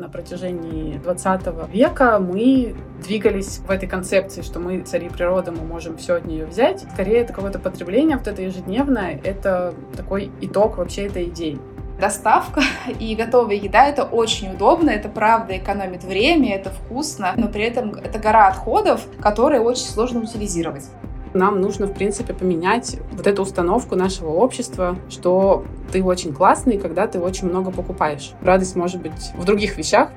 На протяжении 20 века мы двигались в этой концепции, что мы цари природы, мы можем все от нее взять. Скорее, это какое-то потребление, вот это ежедневное, это такой итог вообще этой идеи. Доставка и готовая еда — это очень удобно, это правда экономит время, это вкусно, но при этом это гора отходов, которые очень сложно утилизировать. Нам нужно, в принципе, поменять вот эту установку нашего общества, что ты очень классный, когда ты очень много покупаешь. Радость может быть в других вещах.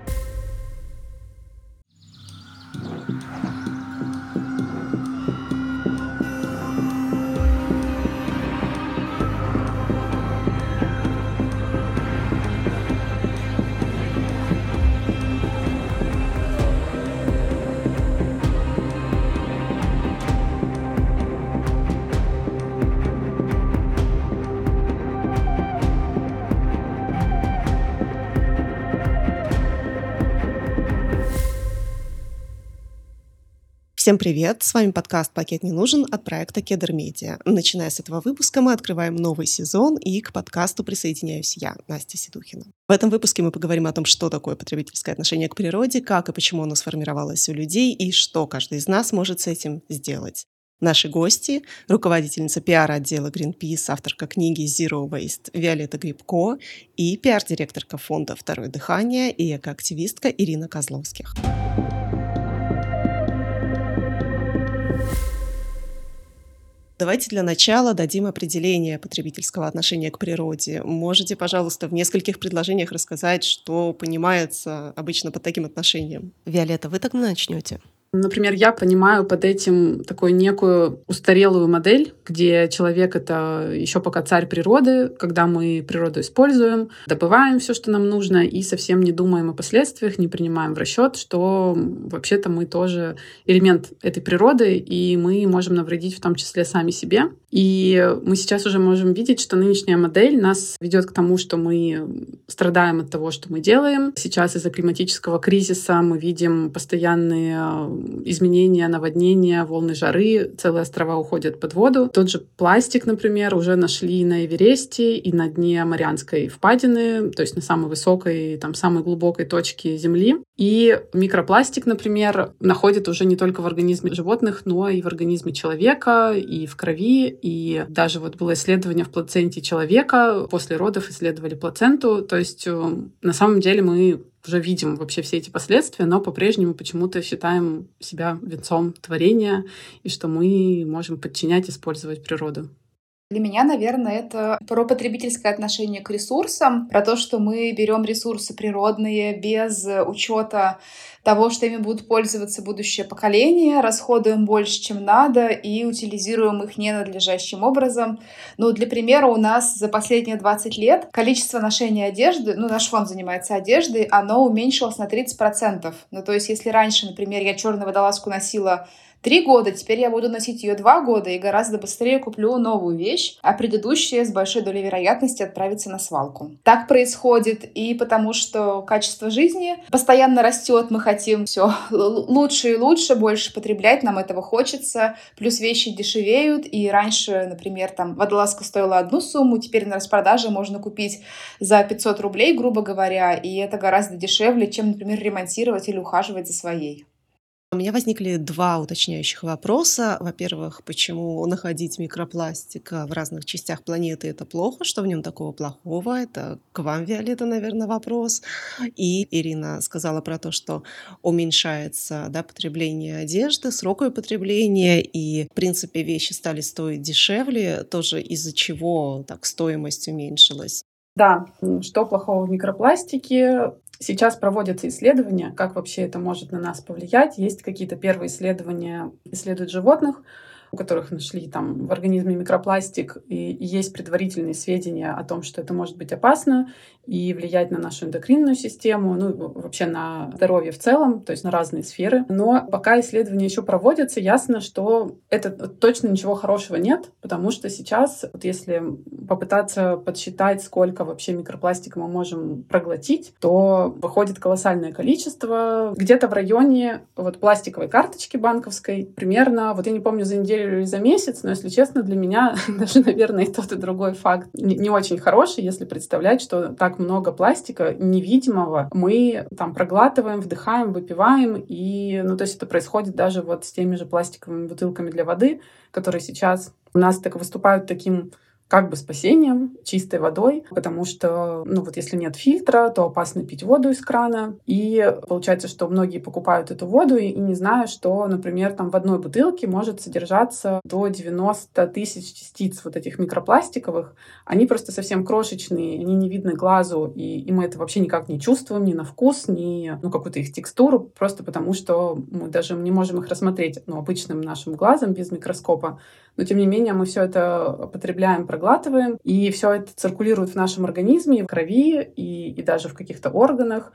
Всем привет! С вами подкаст «Пакет не нужен» от проекта Кедр Медиа. Начиная с этого выпуска мы открываем новый сезон, и к подкасту присоединяюсь я, Настя Седухина. В этом выпуске мы поговорим о том, что такое потребительское отношение к природе, как и почему оно сформировалось у людей, и что каждый из нас может с этим сделать. Наши гости – руководительница пиар-отдела Greenpeace, авторка книги Zero Waste Виолетта Грибко и пиар-директорка фонда «Второе дыхание» и экоактивистка Ирина Козловских. Давайте для начала дадим определение потребительского отношения к природе. Можете, пожалуйста, в нескольких предложениях рассказать, что понимается обычно под таким отношением? Виолетта, вы так начнете. Например, я понимаю под этим такую некую устарелую модель, где человек — это еще пока царь природы, когда мы природу используем, добываем все, что нам нужно, и совсем не думаем о последствиях, не принимаем в расчет, что вообще-то мы тоже элемент этой природы, и мы можем навредить в том числе сами себе. И мы сейчас уже можем видеть, что нынешняя модель нас ведет к тому, что мы страдаем от того, что мы делаем. Сейчас из-за климатического кризиса мы видим постоянные изменения, наводнения, волны жары, целые острова уходят под воду. Тот же пластик, например, уже нашли на Эвересте и на дне Марианской впадины, то есть на самой высокой, там, самой глубокой точке Земли. И микропластик, например, находят уже не только в организме животных, но и в организме человека, и в крови, и даже вот было исследование в плаценте человека, после родов исследовали плаценту, то есть э, на самом деле мы уже видим вообще все эти последствия, но по-прежнему почему-то считаем себя венцом творения и что мы можем подчинять, использовать природу. Для меня, наверное, это про потребительское отношение к ресурсам, про то, что мы берем ресурсы природные без учета того, что ими будут пользоваться будущее поколение, расходуем больше, чем надо, и утилизируем их ненадлежащим образом. Ну, для примера, у нас за последние 20 лет количество ношения одежды, ну, наш фонд занимается одеждой, оно уменьшилось на 30%. Ну, то есть, если раньше, например, я черную водолазку носила три года, теперь я буду носить ее два года и гораздо быстрее куплю новую вещь, а предыдущая с большой долей вероятности отправится на свалку. Так происходит и потому, что качество жизни постоянно растет, мы хотим все лучше и лучше, больше потреблять, нам этого хочется, плюс вещи дешевеют, и раньше, например, там водолазка стоила одну сумму, теперь на распродаже можно купить за 500 рублей, грубо говоря, и это гораздо дешевле, чем, например, ремонтировать или ухаживать за своей. У меня возникли два уточняющих вопроса. Во-первых, почему находить микропластик в разных частях планеты это плохо? Что в нем такого плохого? Это к вам, Виолетта, наверное, вопрос. И Ирина сказала про то, что уменьшается да, потребление одежды, срок ее потребления, и, в принципе, вещи стали стоить дешевле, тоже из-за чего так стоимость уменьшилась. Да, что плохого в микропластике? Сейчас проводятся исследования, как вообще это может на нас повлиять. Есть какие-то первые исследования, исследуют животных, у которых нашли там в организме микропластик, и есть предварительные сведения о том, что это может быть опасно и влиять на нашу эндокринную систему, ну, вообще на здоровье в целом, то есть на разные сферы. Но пока исследования еще проводятся, ясно, что это точно ничего хорошего нет, потому что сейчас, вот если попытаться подсчитать, сколько вообще микропластика мы можем проглотить, то выходит колоссальное количество. Где-то в районе вот пластиковой карточки банковской примерно, вот я не помню за неделю вычерпывали за месяц, но, если честно, для меня даже, наверное, и тот, и другой факт не очень хороший, если представлять, что так много пластика невидимого мы там проглатываем, вдыхаем, выпиваем, и, ну, то есть это происходит даже вот с теми же пластиковыми бутылками для воды, которые сейчас у нас так выступают таким как бы спасением чистой водой, потому что, ну вот если нет фильтра, то опасно пить воду из крана. И получается, что многие покупают эту воду и, и не знают, что, например, там в одной бутылке может содержаться до 90 тысяч частиц вот этих микропластиковых. Они просто совсем крошечные, они не видны глазу, и, и мы это вообще никак не чувствуем ни на вкус, ни ну, какую-то их текстуру, просто потому что мы даже не можем их рассмотреть ну, обычным нашим глазом без микроскопа но тем не менее мы все это потребляем, проглатываем, и все это циркулирует в нашем организме, в крови и, и даже в каких-то органах.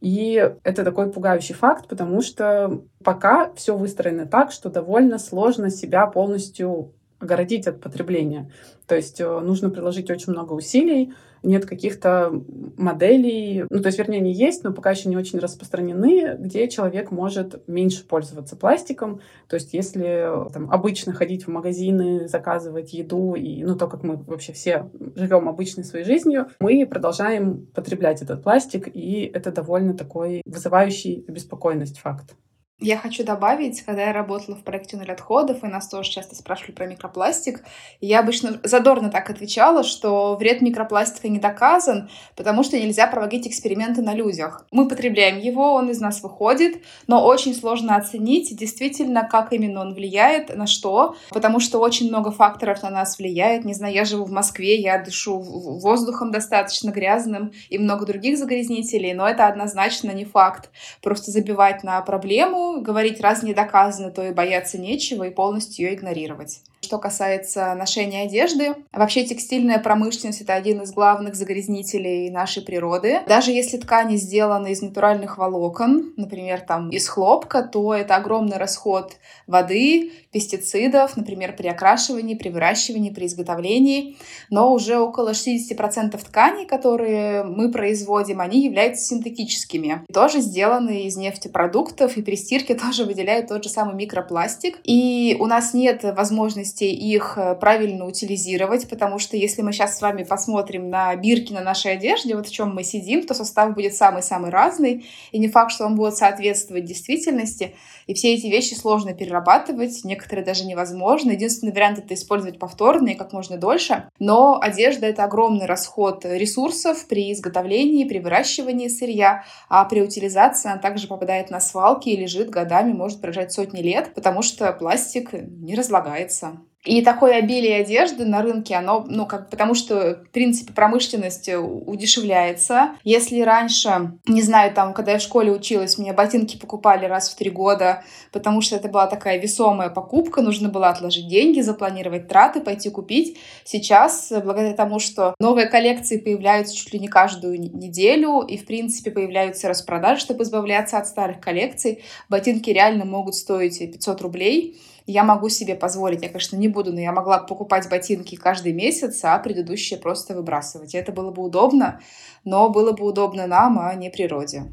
И это такой пугающий факт, потому что пока все выстроено так, что довольно сложно себя полностью огородить от потребления. То есть э, нужно приложить очень много усилий, нет каких-то моделей, ну, то есть, вернее, они есть, но пока еще не очень распространены, где человек может меньше пользоваться пластиком. То есть, если там, обычно ходить в магазины, заказывать еду, и, ну, то, как мы вообще все живем обычной своей жизнью, мы продолжаем потреблять этот пластик, и это довольно такой вызывающий обеспокоенность факт. Я хочу добавить, когда я работала в проекте «Нуль отходов», и нас тоже часто спрашивали про микропластик, я обычно задорно так отвечала, что вред микропластика не доказан, потому что нельзя проводить эксперименты на людях. Мы потребляем его, он из нас выходит, но очень сложно оценить действительно, как именно он влияет, на что, потому что очень много факторов на нас влияет. Не знаю, я живу в Москве, я дышу воздухом достаточно грязным и много других загрязнителей, но это однозначно не факт. Просто забивать на проблему говорить раз не доказано, то и бояться нечего, и полностью ее игнорировать. Что касается ношения одежды, вообще текстильная промышленность — это один из главных загрязнителей нашей природы. Даже если ткани сделаны из натуральных волокон, например, там из хлопка, то это огромный расход воды, пестицидов, например, при окрашивании, при выращивании, при изготовлении. Но уже около 60% тканей, которые мы производим, они являются синтетическими. Тоже сделаны из нефтепродуктов, и при стирке тоже выделяют тот же самый микропластик. И у нас нет возможности возможности их э, правильно утилизировать, потому что если мы сейчас с вами посмотрим на бирки на нашей одежде, вот в чем мы сидим, то состав будет самый-самый разный, и не факт, что он будет соответствовать действительности, и все эти вещи сложно перерабатывать, некоторые даже невозможно. Единственный вариант — это использовать повторно и как можно дольше, но одежда — это огромный расход ресурсов при изготовлении, при выращивании сырья, а при утилизации она также попадает на свалки и лежит годами, может пролежать сотни лет, потому что пластик не разлагается. И такое обилие одежды на рынке, оно, ну, как, потому что, в принципе, промышленность удешевляется. Если раньше, не знаю, там, когда я в школе училась, мне ботинки покупали раз в три года, потому что это была такая весомая покупка, нужно было отложить деньги, запланировать траты, пойти купить. Сейчас, благодаря тому, что новые коллекции появляются чуть ли не каждую неделю, и, в принципе, появляются распродажи, чтобы избавляться от старых коллекций, ботинки реально могут стоить 500 рублей, я могу себе позволить, я, конечно, не буду, но я могла покупать ботинки каждый месяц, а предыдущие просто выбрасывать. Это было бы удобно, но было бы удобно нам, а не природе.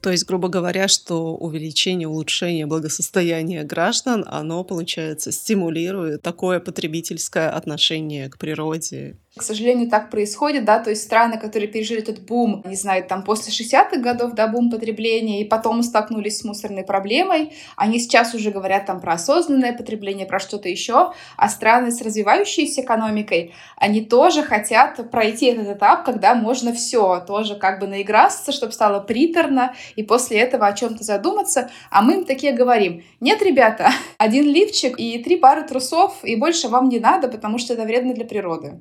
То есть, грубо говоря, что увеличение, улучшение благосостояния граждан, оно, получается, стимулирует такое потребительское отношение к природе к сожалению, так происходит, да, то есть страны, которые пережили этот бум, не знаю, там после 60-х годов, да, бум потребления, и потом столкнулись с мусорной проблемой, они сейчас уже говорят там про осознанное потребление, про что-то еще, а страны с развивающейся экономикой, они тоже хотят пройти этот этап, когда можно все, тоже как бы наиграться, чтобы стало приторно, и после этого о чем-то задуматься, а мы им такие говорим, нет, ребята, один лифчик и три пары трусов, и больше вам не надо, потому что это вредно для природы.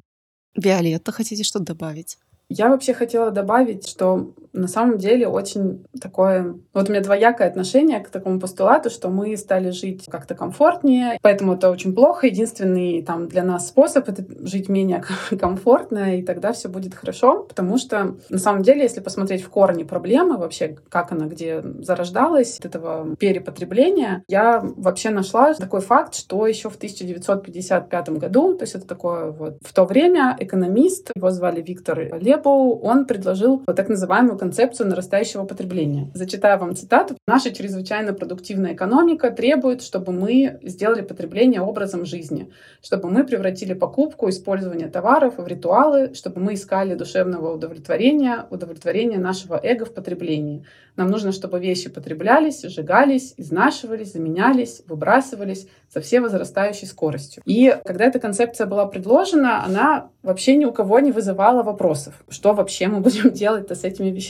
Виолетта, хотите что-то добавить? Я вообще хотела добавить, что на самом деле очень такое... Вот у меня двоякое отношение к такому постулату, что мы стали жить как-то комфортнее, поэтому это очень плохо. Единственный там для нас способ — это жить менее комфортно, и тогда все будет хорошо, потому что на самом деле, если посмотреть в корни проблемы вообще, как она где зарождалась, от этого перепотребления, я вообще нашла такой факт, что еще в 1955 году, то есть это такое вот в то время экономист, его звали Виктор Лепоу, он предложил вот так называемую концепцию нарастающего потребления. Зачитаю вам цитату. «Наша чрезвычайно продуктивная экономика требует, чтобы мы сделали потребление образом жизни, чтобы мы превратили покупку, использование товаров в ритуалы, чтобы мы искали душевного удовлетворения, удовлетворения нашего эго в потреблении. Нам нужно, чтобы вещи потреблялись, сжигались, изнашивались, заменялись, выбрасывались со всей возрастающей скоростью. И когда эта концепция была предложена, она вообще ни у кого не вызывала вопросов, что вообще мы будем делать-то с этими вещами.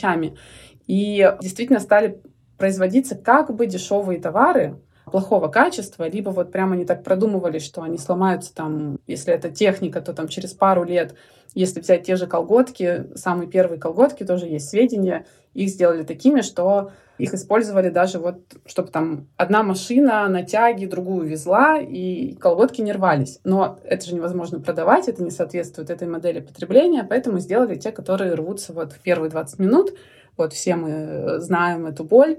И действительно стали производиться как бы дешевые товары, плохого качества, либо вот прямо они так продумывали, что они сломаются там, если это техника, то там через пару лет, если взять те же колготки, самые первые колготки, тоже есть сведения, их сделали такими, что их использовали даже вот, чтобы там одна машина на тяге другую везла, и колготки не рвались. Но это же невозможно продавать, это не соответствует этой модели потребления, поэтому сделали те, которые рвутся вот в первые 20 минут. Вот все мы знаем эту боль.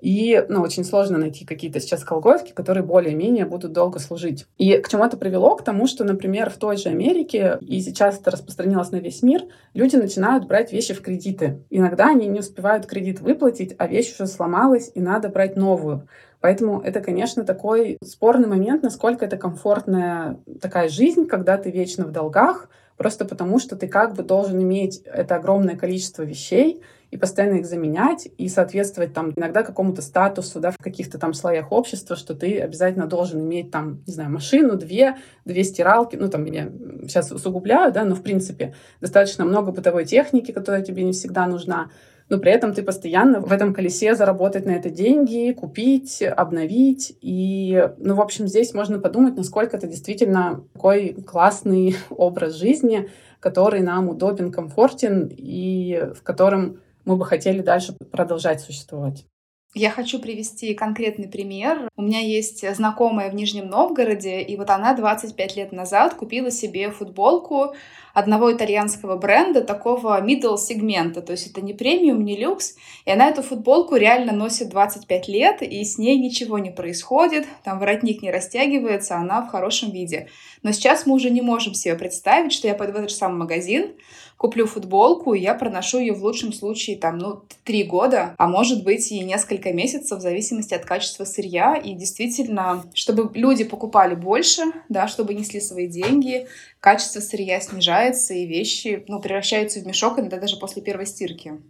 И ну, очень сложно найти какие-то сейчас колготки, которые более-менее будут долго служить. И к чему это привело? К тому, что, например, в той же Америке, и сейчас это распространилось на весь мир, люди начинают брать вещи в кредиты. Иногда они не успевают кредит выплатить, а вещь уже сломалась, и надо брать новую. Поэтому это, конечно, такой спорный момент, насколько это комфортная такая жизнь, когда ты вечно в долгах, просто потому что ты как бы должен иметь это огромное количество вещей, и постоянно их заменять, и соответствовать там иногда какому-то статусу, да, в каких-то там слоях общества, что ты обязательно должен иметь там, не знаю, машину, две, две стиралки, ну там я сейчас усугубляю, да, но в принципе достаточно много бытовой техники, которая тебе не всегда нужна, но при этом ты постоянно в этом колесе заработать на это деньги, купить, обновить. И, ну, в общем, здесь можно подумать, насколько это действительно такой классный образ жизни, который нам удобен, комфортен и в котором мы бы хотели дальше продолжать существовать. Я хочу привести конкретный пример. У меня есть знакомая в Нижнем Новгороде, и вот она 25 лет назад купила себе футболку одного итальянского бренда такого middle сегмента, то есть это не премиум, не люкс, и она эту футболку реально носит 25 лет, и с ней ничего не происходит, там воротник не растягивается, она в хорошем виде. Но сейчас мы уже не можем себе представить, что я пойду в этот же самый магазин, куплю футболку, и я проношу ее в лучшем случае там, ну, три года, а может быть и несколько месяцев, в зависимости от качества сырья. И действительно, чтобы люди покупали больше, да, чтобы несли свои деньги, качество сырья снижается, и вещи, ну, превращаются в мешок иногда даже после первой стирки.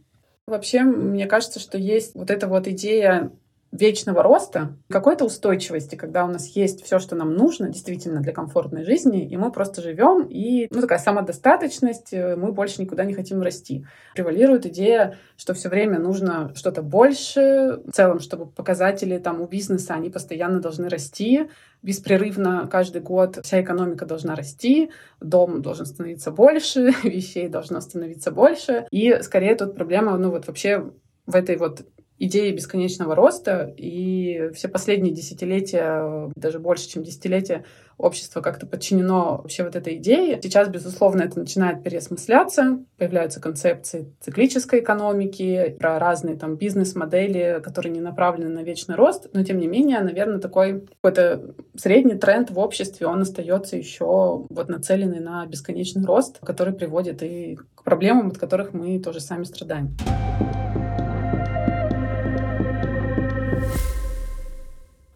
Вообще, мне кажется, что есть вот эта вот идея вечного роста, какой-то устойчивости, когда у нас есть все, что нам нужно действительно для комфортной жизни, и мы просто живем, и ну, такая самодостаточность, э, мы больше никуда не хотим расти. Превалирует идея, что все время нужно что-то больше, в целом, чтобы показатели там у бизнеса, они постоянно должны расти, беспрерывно каждый год вся экономика должна расти, дом должен становиться больше, вещей должно становиться больше. И скорее тут проблема, ну вот вообще в этой вот идеи бесконечного роста, и все последние десятилетия, даже больше, чем десятилетия, общество как-то подчинено вообще вот этой идее. Сейчас, безусловно, это начинает переосмысляться, появляются концепции циклической экономики, про разные там бизнес-модели, которые не направлены на вечный рост, но тем не менее, наверное, такой какой-то средний тренд в обществе, он остается еще вот нацеленный на бесконечный рост, который приводит и к проблемам, от которых мы тоже сами страдаем.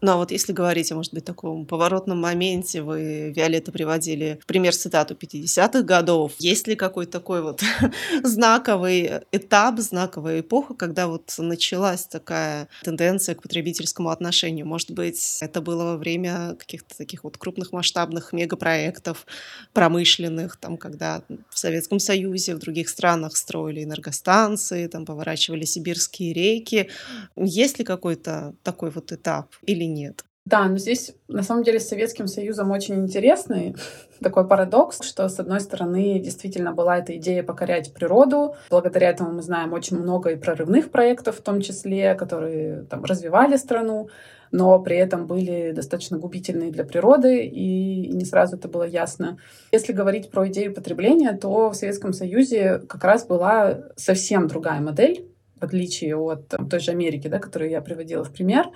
Ну а вот если говорить может быть, таком поворотном моменте, вы, Виолетта, приводили пример цитату 50-х годов. Есть ли какой-то такой вот знаковый этап, знаковая эпоха, когда вот началась такая тенденция к потребительскому отношению? Может быть, это было во время каких-то таких вот крупных масштабных мегапроектов промышленных, там, когда в Советском Союзе, в других странах строили энергостанции, там, поворачивали сибирские реки. Есть ли какой-то такой вот этап или нет. Да, но здесь на самом деле с Советским Союзом очень интересный такой парадокс, что с одной стороны действительно была эта идея покорять природу. Благодаря этому мы знаем очень много и прорывных проектов в том числе, которые там развивали страну, но при этом были достаточно губительные для природы, и не сразу это было ясно. Если говорить про идею потребления, то в Советском Союзе как раз была совсем другая модель, в отличие от той же Америки, да, которую я приводила в пример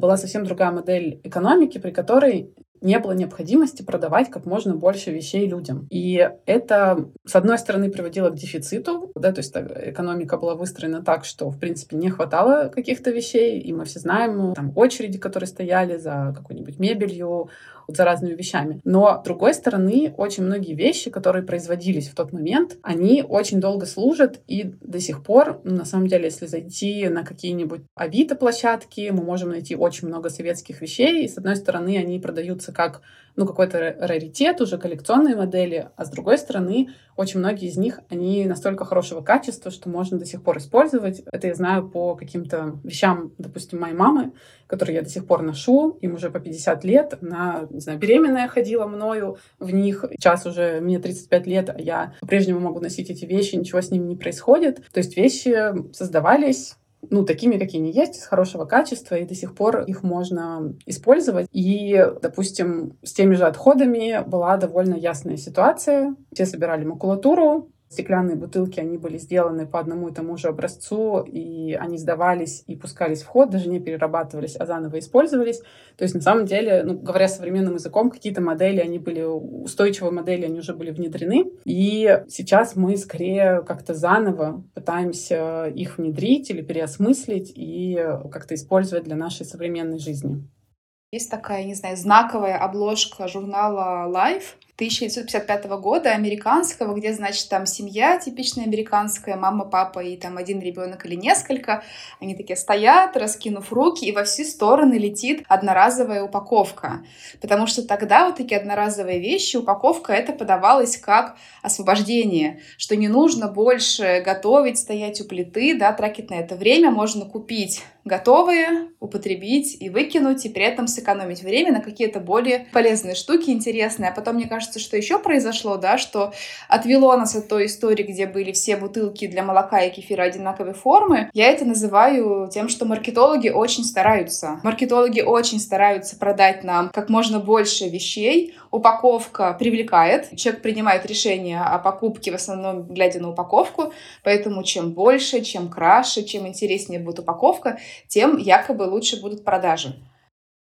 была совсем другая модель экономики, при которой не было необходимости продавать как можно больше вещей людям. И это, с одной стороны, приводило к дефициту, да, то есть экономика была выстроена так, что, в принципе, не хватало каких-то вещей, и мы все знаем, там, очереди, которые стояли за какой-нибудь мебелью, за разными вещами. Но, с другой стороны, очень многие вещи, которые производились в тот момент, они очень долго служат и до сих пор, ну, на самом деле, если зайти на какие-нибудь авито-площадки, мы можем найти очень много советских вещей, и, с одной стороны, они продаются как ну, какой-то раритет, уже коллекционные модели, а с другой стороны, очень многие из них, они настолько хорошего качества, что можно до сих пор использовать. Это я знаю по каким-то вещам, допустим, моей мамы, которые я до сих пор ношу, им уже по 50 лет, она, не знаю, беременная ходила мною в них, сейчас уже мне 35 лет, а я по-прежнему могу носить эти вещи, ничего с ними не происходит. То есть вещи создавались ну, такими, какие они есть, из хорошего качества, и до сих пор их можно использовать. И, допустим, с теми же отходами была довольно ясная ситуация. Все собирали макулатуру, Стеклянные бутылки, они были сделаны по одному и тому же образцу, и они сдавались и пускались в ход, даже не перерабатывались, а заново использовались. То есть, на самом деле, ну, говоря современным языком, какие-то модели, они были, устойчивые модели, они уже были внедрены. И сейчас мы скорее как-то заново пытаемся их внедрить или переосмыслить и как-то использовать для нашей современной жизни. Есть такая, не знаю, знаковая обложка журнала Life, 1955 года, американского, где, значит, там семья типичная американская, мама, папа и там один ребенок или несколько. Они такие стоят, раскинув руки, и во все стороны летит одноразовая упаковка. Потому что тогда вот такие одноразовые вещи, упаковка, это подавалось как освобождение, что не нужно больше готовить, стоять у плиты, да, тратить на это время, можно купить готовые, употребить и выкинуть, и при этом сэкономить время на какие-то более полезные штуки, интересные. А потом, мне кажется, что еще произошло, да, что отвело нас от той истории, где были все бутылки для молока и кефира одинаковой формы. Я это называю тем, что маркетологи очень стараются. Маркетологи очень стараются продать нам как можно больше вещей. Упаковка привлекает. Человек принимает решение о покупке в основном глядя на упаковку. Поэтому чем больше, чем краше, чем интереснее будет упаковка, тем якобы лучше будут продажи.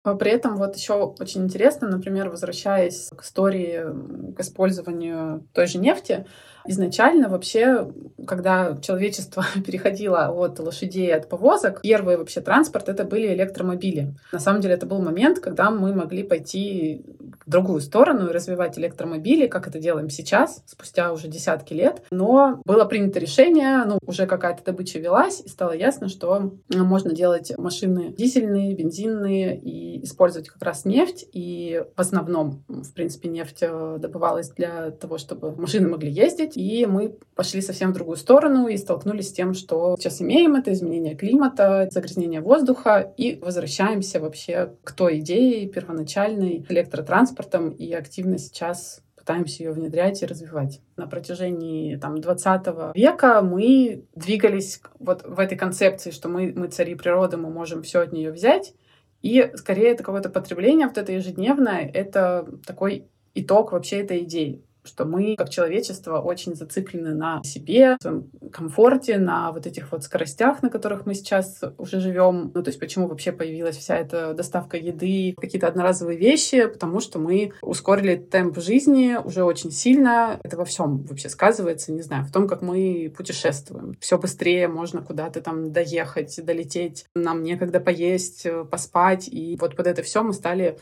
А при этом вот еще очень интересно, например, возвращаясь к истории, к использованию той же нефти, изначально вообще, когда человечество переходило от лошадей, от повозок, первый вообще транспорт это были электромобили. На самом деле это был момент, когда мы могли пойти в другую сторону и развивать электромобили, как это делаем сейчас, спустя уже десятки лет. Но было принято решение, ну, уже какая-то добыча велась, и стало ясно, что можно делать машины дизельные, бензинные и использовать как раз нефть. И в основном, в принципе, нефть э, добывалась для того, чтобы машины могли ездить. И мы пошли совсем в другую сторону и столкнулись с тем, что сейчас имеем это изменение климата, загрязнение воздуха, и возвращаемся вообще к той идее первоначальной электротранспорта, транспортом и активно сейчас пытаемся ее внедрять и развивать. На протяжении там, 20 века мы двигались вот в этой концепции, что мы, мы цари природы, мы можем все от нее взять. И скорее это какое-то потребление вот это ежедневное, это такой итог вообще этой идеи что мы, как человечество, очень зациклены на себе, своем комфорте, на вот этих вот скоростях, на которых мы сейчас уже живем. Ну, то есть почему вообще появилась вся эта доставка еды, какие-то одноразовые вещи, потому что мы ускорили темп жизни уже очень сильно. Это во всем вообще сказывается, не знаю, в том, как мы путешествуем. Все быстрее можно куда-то там доехать, долететь. Нам некогда поесть, поспать. И вот под это все мы стали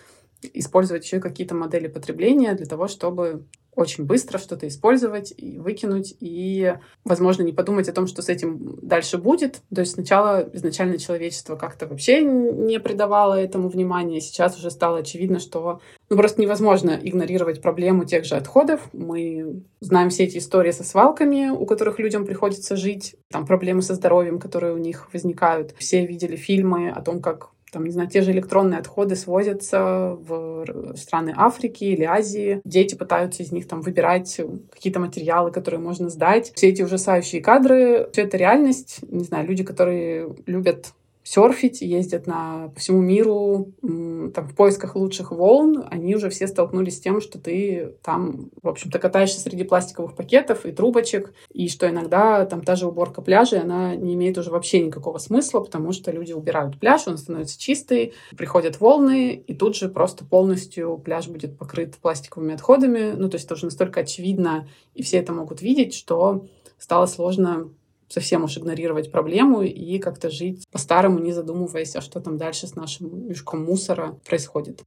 использовать еще какие-то модели потребления для того, чтобы очень быстро что-то использовать и выкинуть, и, возможно, не подумать о том, что с этим дальше будет. То есть сначала изначально человечество как-то вообще не придавало этому внимания. Сейчас уже стало очевидно, что ну, просто невозможно игнорировать проблему тех же отходов. Мы знаем все эти истории со свалками, у которых людям приходится жить, там проблемы со здоровьем, которые у них возникают. Все видели фильмы о том, как там, не знаю, те же электронные отходы свозятся в страны Африки или Азии. Дети пытаются из них там выбирать какие-то материалы, которые можно сдать. Все эти ужасающие кадры, все это реальность. Не знаю, люди, которые любят серфить, ездят на, по всему миру там, в поисках лучших волн, они уже все столкнулись с тем, что ты там, в общем-то, катаешься среди пластиковых пакетов и трубочек, и что иногда там та же уборка пляжа, она не имеет уже вообще никакого смысла, потому что люди убирают пляж, он становится чистый, приходят волны, и тут же просто полностью пляж будет покрыт пластиковыми отходами. Ну, то есть это уже настолько очевидно, и все это могут видеть, что стало сложно совсем уж игнорировать проблему и как-то жить по-старому, не задумываясь, а что там дальше с нашим мешком мусора происходит.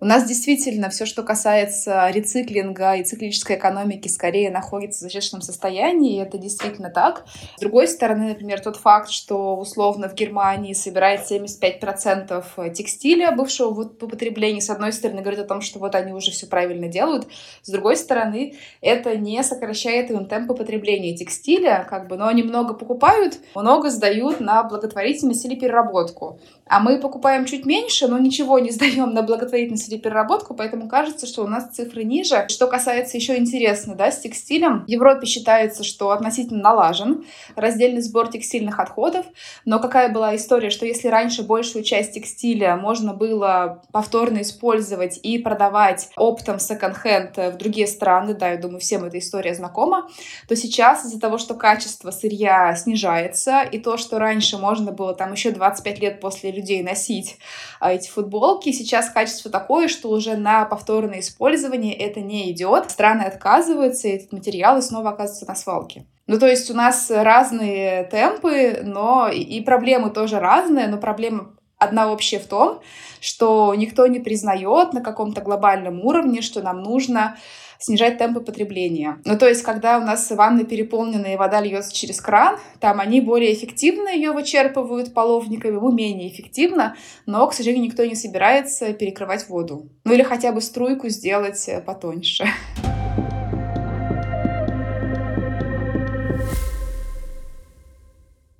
У нас действительно все, что касается рециклинга и циклической экономики, скорее находится в зачаточном состоянии, и это действительно так. С другой стороны, например, тот факт, что условно в Германии собирает 75% текстиля бывшего в употреблении, с одной стороны, говорит о том, что вот они уже все правильно делают, с другой стороны, это не сокращает им темпы потребления текстиля, как бы, но они много покупают, много сдают на благотворительность или переработку. А мы покупаем чуть меньше, но ничего не сдаем на благотворительность или переработку, поэтому кажется, что у нас цифры ниже. Что касается еще интересно, да, с текстилем, в Европе считается, что относительно налажен раздельный сбор текстильных отходов, но какая была история, что если раньше большую часть текстиля можно было повторно использовать и продавать оптом секонд-хенд в другие страны, да, я думаю, всем эта история знакома, то сейчас из-за того, что качество сырья снижается, и то, что раньше можно было там еще 25 лет после людей носить а, эти футболки. Сейчас качество такое, что уже на повторное использование это не идет. Страны отказываются, и этот материал снова оказывается на свалке. Ну, то есть у нас разные темпы, но и проблемы тоже разные, но проблема одна общая в том, что никто не признает на каком-то глобальном уровне, что нам нужно снижать темпы потребления. Ну, то есть, когда у нас ванны переполнены и вода льется через кран, там они более эффективно ее вычерпывают половниками, мы менее эффективно, но, к сожалению, никто не собирается перекрывать воду. Ну, или хотя бы струйку сделать потоньше.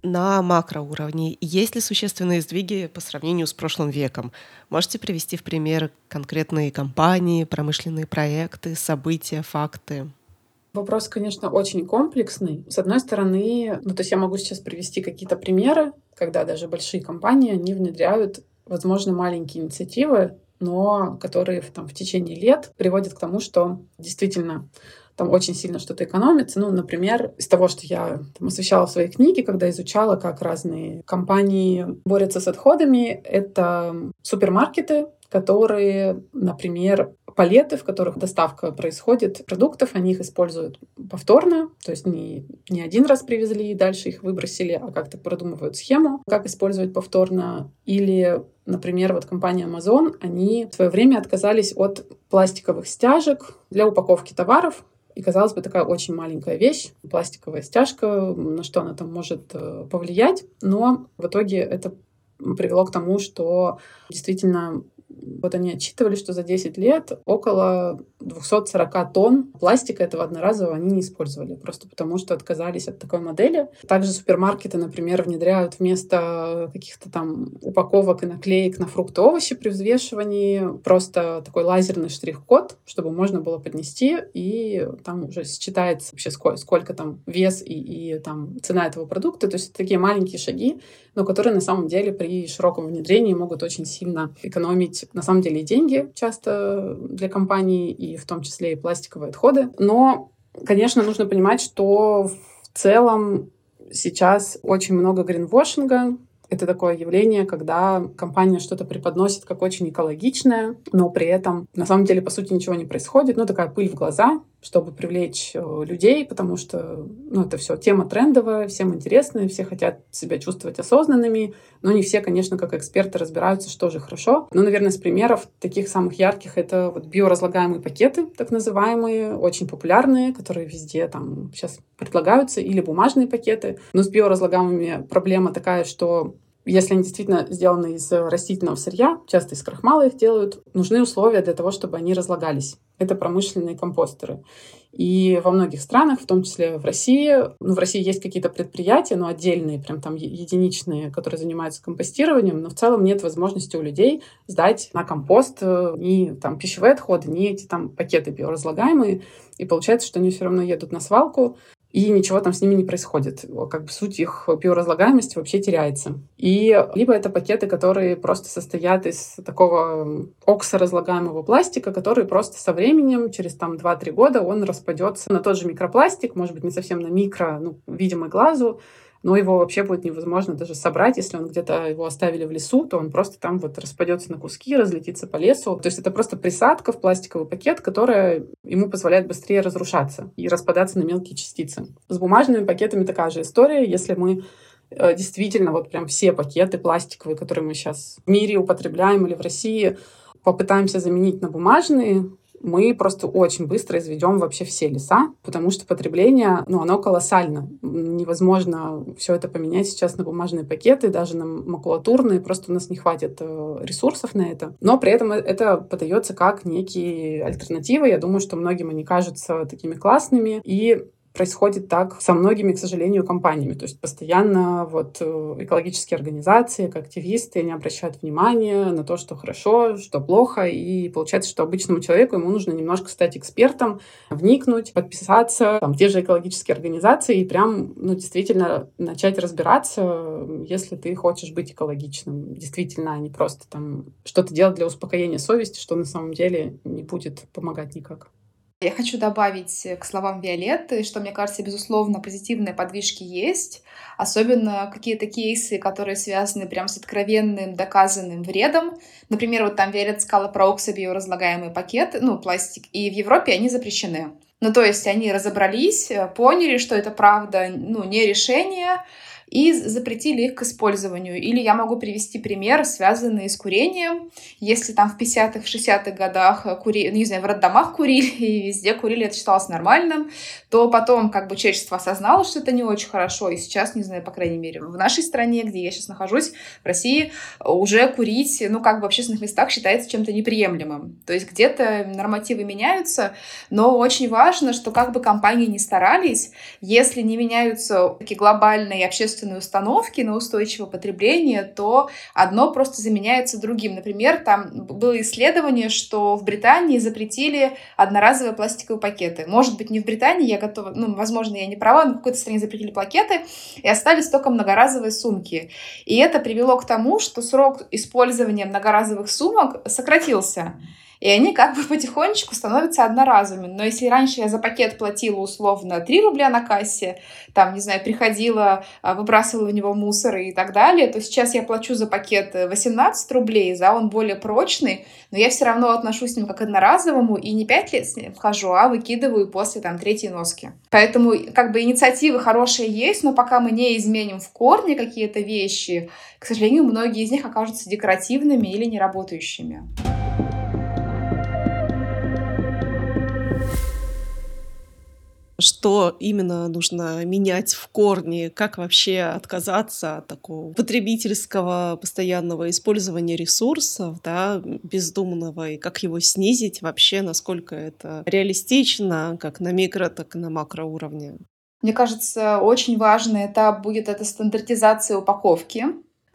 На макроуровне есть ли существенные сдвиги по сравнению с прошлым веком? Можете привести в пример конкретные компании, промышленные проекты, события, факты? Вопрос, конечно, очень комплексный. С одной стороны, ну, то есть я могу сейчас привести какие-то примеры, когда даже большие компании, они внедряют, возможно, маленькие инициативы, но которые там, в течение лет приводят к тому, что действительно там очень сильно что-то экономится. Ну, например, из того, что я там, освещала в своей книге, когда изучала, как разные компании борются с отходами, это супермаркеты, которые, например, палеты, в которых доставка происходит продуктов, они их используют повторно, то есть не, не один раз привезли и дальше их выбросили, а как-то продумывают схему, как использовать повторно. Или, например, вот компания Amazon, они в свое время отказались от пластиковых стяжек для упаковки товаров, и, казалось бы, такая очень маленькая вещь, пластиковая стяжка, на что она там может э, повлиять. Но в итоге это привело к тому, что действительно вот они отчитывали, что за 10 лет около 240 тонн пластика этого одноразового они не использовали, просто потому что отказались от такой модели. Также супермаркеты, например, внедряют вместо каких-то там упаковок и наклеек на фрукты и овощи при взвешивании просто такой лазерный штрих-код, чтобы можно было поднести, и там уже считается вообще сколько, сколько там вес и, и там цена этого продукта. То есть это такие маленькие шаги, но которые на самом деле при широком внедрении могут очень сильно экономить на самом деле и деньги часто для компаний, и в том числе и пластиковые отходы. Но, конечно, нужно понимать, что в целом сейчас очень много гринвошинга, это такое явление, когда компания что-то преподносит как очень экологичное, но при этом на самом деле, по сути, ничего не происходит. Ну, такая пыль в глаза, чтобы привлечь э, людей, потому что ну, это все тема трендовая, всем интересная, все хотят себя чувствовать осознанными, но не все, конечно, как эксперты разбираются, что же хорошо. Ну, наверное, из примеров таких самых ярких это вот биоразлагаемые пакеты, так называемые, очень популярные, которые везде там сейчас предлагаются, или бумажные пакеты. Но с биоразлагаемыми проблема такая, что если они действительно сделаны из растительного сырья, часто из крахмала их делают, нужны условия для того, чтобы они разлагались. Это промышленные компостеры. И во многих странах, в том числе в России, ну, в России есть какие-то предприятия, но отдельные, прям там единичные, которые занимаются компостированием, но в целом нет возможности у людей сдать на компост э, ни там пищевые отходы, ни эти там пакеты биоразлагаемые. И получается, что они все равно едут на свалку, и ничего там с ними не происходит. Как бы суть их биоразлагаемости вообще теряется. И либо это пакеты, которые просто состоят из такого оксоразлагаемого пластика, который просто со временем, через там 2-3 года, он распадется на тот же микропластик, может быть, не совсем на микро, ну, видимый глазу, но его вообще будет невозможно даже собрать. Если он где-то его оставили в лесу, то он просто там вот распадется на куски, разлетится по лесу. То есть это просто присадка в пластиковый пакет, которая ему позволяет быстрее разрушаться и распадаться на мелкие частицы. С бумажными пакетами такая же история. Если мы э, действительно вот прям все пакеты пластиковые, которые мы сейчас в мире употребляем или в России, попытаемся заменить на бумажные, мы просто очень быстро изведем вообще все леса, потому что потребление, ну, оно колоссально. Невозможно все это поменять сейчас на бумажные пакеты, даже на макулатурные, просто у нас не хватит э, ресурсов на это. Но при этом это подается как некие альтернативы. Я думаю, что многим они кажутся такими классными. И происходит так со многими, к сожалению, компаниями. То есть постоянно вот э, экологические организации, активисты, они обращают внимание на то, что хорошо, что плохо. И получается, что обычному человеку ему нужно немножко стать экспертом, вникнуть, подписаться там, те же экологические организации и прям ну, действительно начать разбираться, если ты хочешь быть экологичным. Действительно, а не просто там что-то делать для успокоения совести, что на самом деле не будет помогать никак. Я хочу добавить к словам Виолетты, что, мне кажется, безусловно, позитивные подвижки есть, особенно какие-то кейсы, которые связаны прям с откровенным доказанным вредом. Например, вот там Виолетта сказала про оксобиоразлагаемые пакеты, ну, пластик, и в Европе они запрещены. Ну, то есть они разобрались, поняли, что это правда, ну, не решение, и запретили их к использованию. Или я могу привести пример, связанный с курением. Если там в 50-х, 60-х годах кури... ну, не знаю, в роддомах курили, и везде курили, это считалось нормальным, то потом как бы человечество осознало, что это не очень хорошо, и сейчас, не знаю, по крайней мере, в нашей стране, где я сейчас нахожусь, в России, уже курить, ну, как бы в общественных местах считается чем-то неприемлемым. То есть где-то нормативы меняются, но очень важно, что как бы компании не старались, если не меняются такие глобальные общественные общественные установки на устойчивое потребление, то одно просто заменяется другим. Например, там было исследование, что в Британии запретили одноразовые пластиковые пакеты. Может быть, не в Британии, я готова, ну, возможно, я не права, но в какой-то стране запретили пакеты, и остались только многоразовые сумки. И это привело к тому, что срок использования многоразовых сумок сократился. И они как бы потихонечку становятся одноразовыми. Но если раньше я за пакет платила условно 3 рубля на кассе, там, не знаю, приходила, а, выбрасывала в него мусор и так далее, то сейчас я плачу за пакет 18 рублей, за он более прочный, но я все равно отношусь к нему как одноразовому и не 5 лет с ним хожу, а выкидываю после там третьей носки. Поэтому как бы инициативы хорошие есть, но пока мы не изменим в корне какие-то вещи, к сожалению, многие из них окажутся декоративными или неработающими. Что именно нужно менять в корне, как вообще отказаться от такого потребительского постоянного использования ресурсов, да, бездумного, и как его снизить вообще, насколько это реалистично, как на микро, так и на макроуровне. Мне кажется, очень важный этап будет это стандартизация упаковки.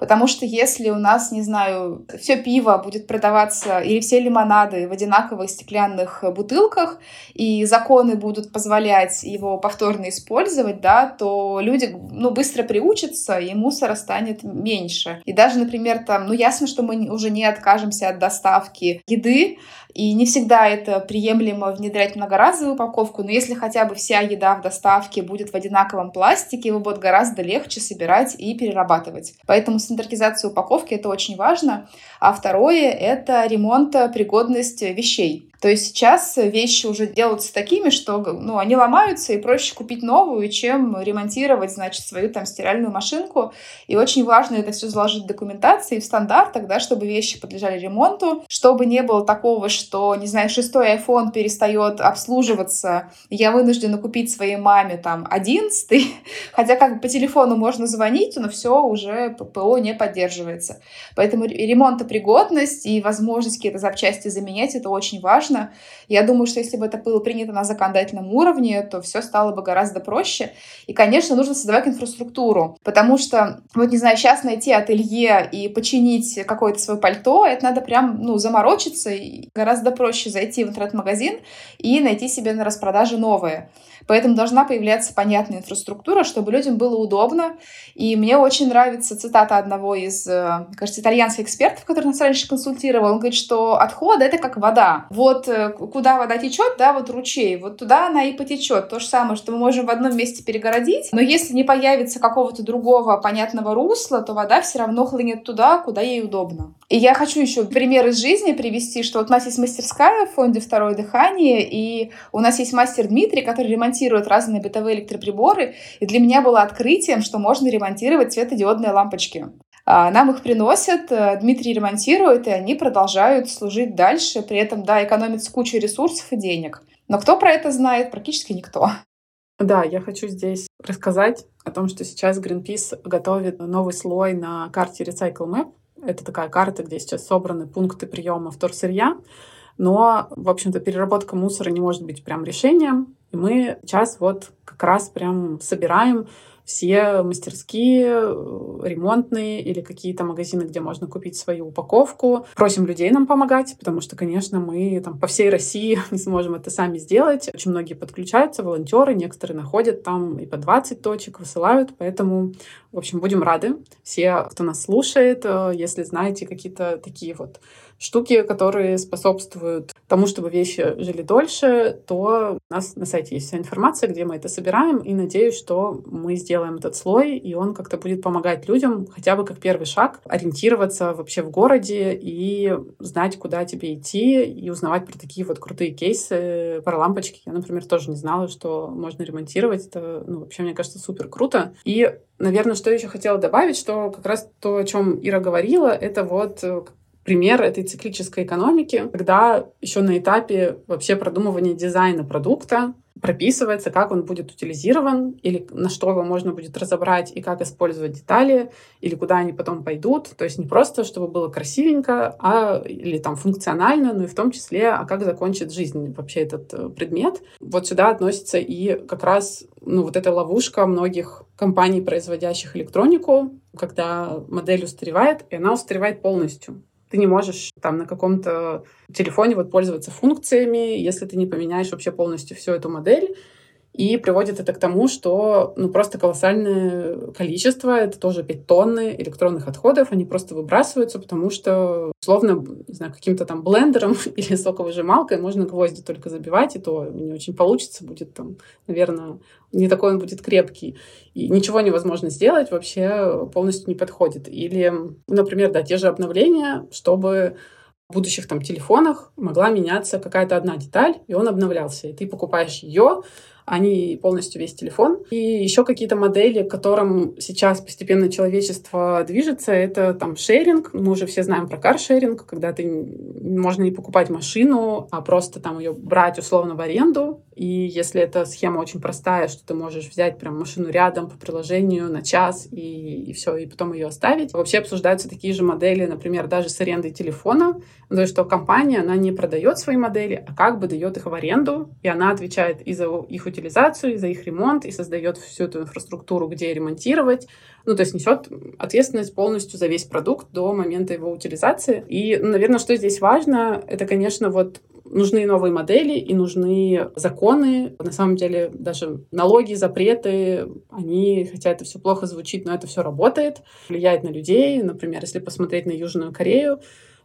Потому что если у нас, не знаю, все пиво будет продаваться или все лимонады в одинаковых стеклянных бутылках, и законы будут позволять его повторно использовать, да, то люди ну, быстро приучатся, и мусора станет меньше. И даже, например, там, ну ясно, что мы уже не откажемся от доставки еды, и не всегда это приемлемо внедрять многоразовую упаковку, но если хотя бы вся еда в доставке будет в одинаковом пластике, его будет гораздо легче собирать и перерабатывать. Поэтому стандартизация упаковки — это очень важно. А второе — это ремонтопригодность вещей. То есть сейчас вещи уже делаются такими, что ну, они ломаются, и проще купить новую, чем ремонтировать, значит, свою там стиральную машинку. И очень важно это все заложить в документации, в стандартах, да, чтобы вещи подлежали ремонту, чтобы не было такого, что, не знаю, шестой iPhone перестает обслуживаться, я вынуждена купить своей маме там одиннадцатый, хотя как бы по телефону можно звонить, но все уже ПО не поддерживается. Поэтому ремонтопригодность и возможность какие-то запчасти заменять, это очень важно важно. Я думаю, что если бы это было принято на законодательном уровне, то все стало бы гораздо проще. И, конечно, нужно создавать инфраструктуру, потому что, вот не знаю, сейчас найти ателье и починить какое-то свое пальто, это надо прям, ну, заморочиться, и гораздо проще зайти в интернет-магазин и найти себе на распродаже новое. Поэтому должна появляться понятная инфраструктура, чтобы людям было удобно. И мне очень нравится цитата одного из, э, кажется, итальянских экспертов, который нас раньше консультировал. Он говорит, что отходы — это как вода. Вот э, куда вода течет, да, вот ручей, вот туда она и потечет. То же самое, что мы можем в одном месте перегородить, но если не появится какого-то другого понятного русла, то вода все равно хлынет туда, куда ей удобно. И я хочу еще пример из жизни привести, что вот у нас есть мастерская в фонде «Второе дыхание», и у нас есть мастер Дмитрий, который ремонтирует разные бытовые электроприборы, и для меня было открытием, что можно ремонтировать светодиодные лампочки. А, нам их приносят, э, Дмитрий ремонтирует, и они продолжают служить дальше, при этом, да, экономится кучу ресурсов и денег. Но кто про это знает? Практически никто. Да, я хочу здесь рассказать о том, что сейчас Greenpeace готовит новый слой на карте Recycle Map. Это такая карта, где сейчас собраны пункты приема вторсырья. Но, в общем-то, переработка мусора не может быть прям решением. И мы сейчас вот как раз прям собираем все мастерские, э, ремонтные или какие-то магазины, где можно купить свою упаковку. Просим людей нам помогать, потому что, конечно, мы там по всей России не сможем это сами сделать. Очень многие подключаются, волонтеры, некоторые находят там и по 20 точек, высылают, поэтому, в общем, будем рады. Все, кто нас слушает, э, если знаете какие-то такие вот штуки, которые способствуют тому, чтобы вещи жили дольше, то у нас на сайте есть вся информация, где мы это собираем, и надеюсь, что мы сделаем этот слой, и он как-то будет помогать людям хотя бы как первый шаг ориентироваться вообще в городе и знать, куда тебе идти, и узнавать про такие вот крутые кейсы, про лампочки. Я, например, тоже не знала, что можно ремонтировать. Это, ну, вообще, мне кажется, супер круто. И Наверное, что еще хотела добавить, что как раз то, о чем Ира говорила, это вот пример этой циклической экономики, когда еще на этапе вообще продумывания дизайна продукта прописывается, как он будет утилизирован, или на что его можно будет разобрать, и как использовать детали, или куда они потом пойдут. То есть не просто, чтобы было красивенько, а или там функционально, но и в том числе, а как закончит жизнь вообще этот э, предмет. Вот сюда относится и как раз ну, вот эта ловушка многих компаний, производящих электронику, когда модель устаревает, и она устаревает полностью. Ты не можешь там на каком-то телефоне вот пользоваться функциями, если ты не поменяешь вообще полностью всю эту модель. И приводит это к тому, что ну, просто колоссальное количество, это тоже 5 тонны электронных отходов, они просто выбрасываются, потому что, условно, не знаю, каким-то там блендером или соковыжималкой можно гвозди только забивать, и то не очень получится, будет там, наверное, не такой он будет крепкий. И ничего невозможно сделать, вообще полностью не подходит. Или, например, да, те же обновления, чтобы в будущих там телефонах могла меняться какая-то одна деталь, и он обновлялся. И ты покупаешь ее, они полностью весь телефон. И еще какие-то модели, к которым сейчас постепенно человечество движется, это там шеринг. Мы уже все знаем про каршеринг, когда ты можно не покупать машину, а просто там ее брать условно в аренду. И если эта схема очень простая, что ты можешь взять прям машину рядом по приложению на час и, и все, и потом ее оставить. Вообще обсуждаются такие же модели, например, даже с арендой телефона. То есть, что компания, она не продает свои модели, а как бы дает их в аренду, и она отвечает и за их утилизацию, и за их ремонт, и создает всю эту инфраструктуру, где ремонтировать. Ну, то есть несет ответственность полностью за весь продукт до момента его утилизации. И, наверное, что здесь важно, это, конечно, вот нужны новые модели и нужны законы. На самом деле даже налоги, запреты, они, хотя это все плохо звучит, но это все работает, влияет на людей. Например, если посмотреть на Южную Корею,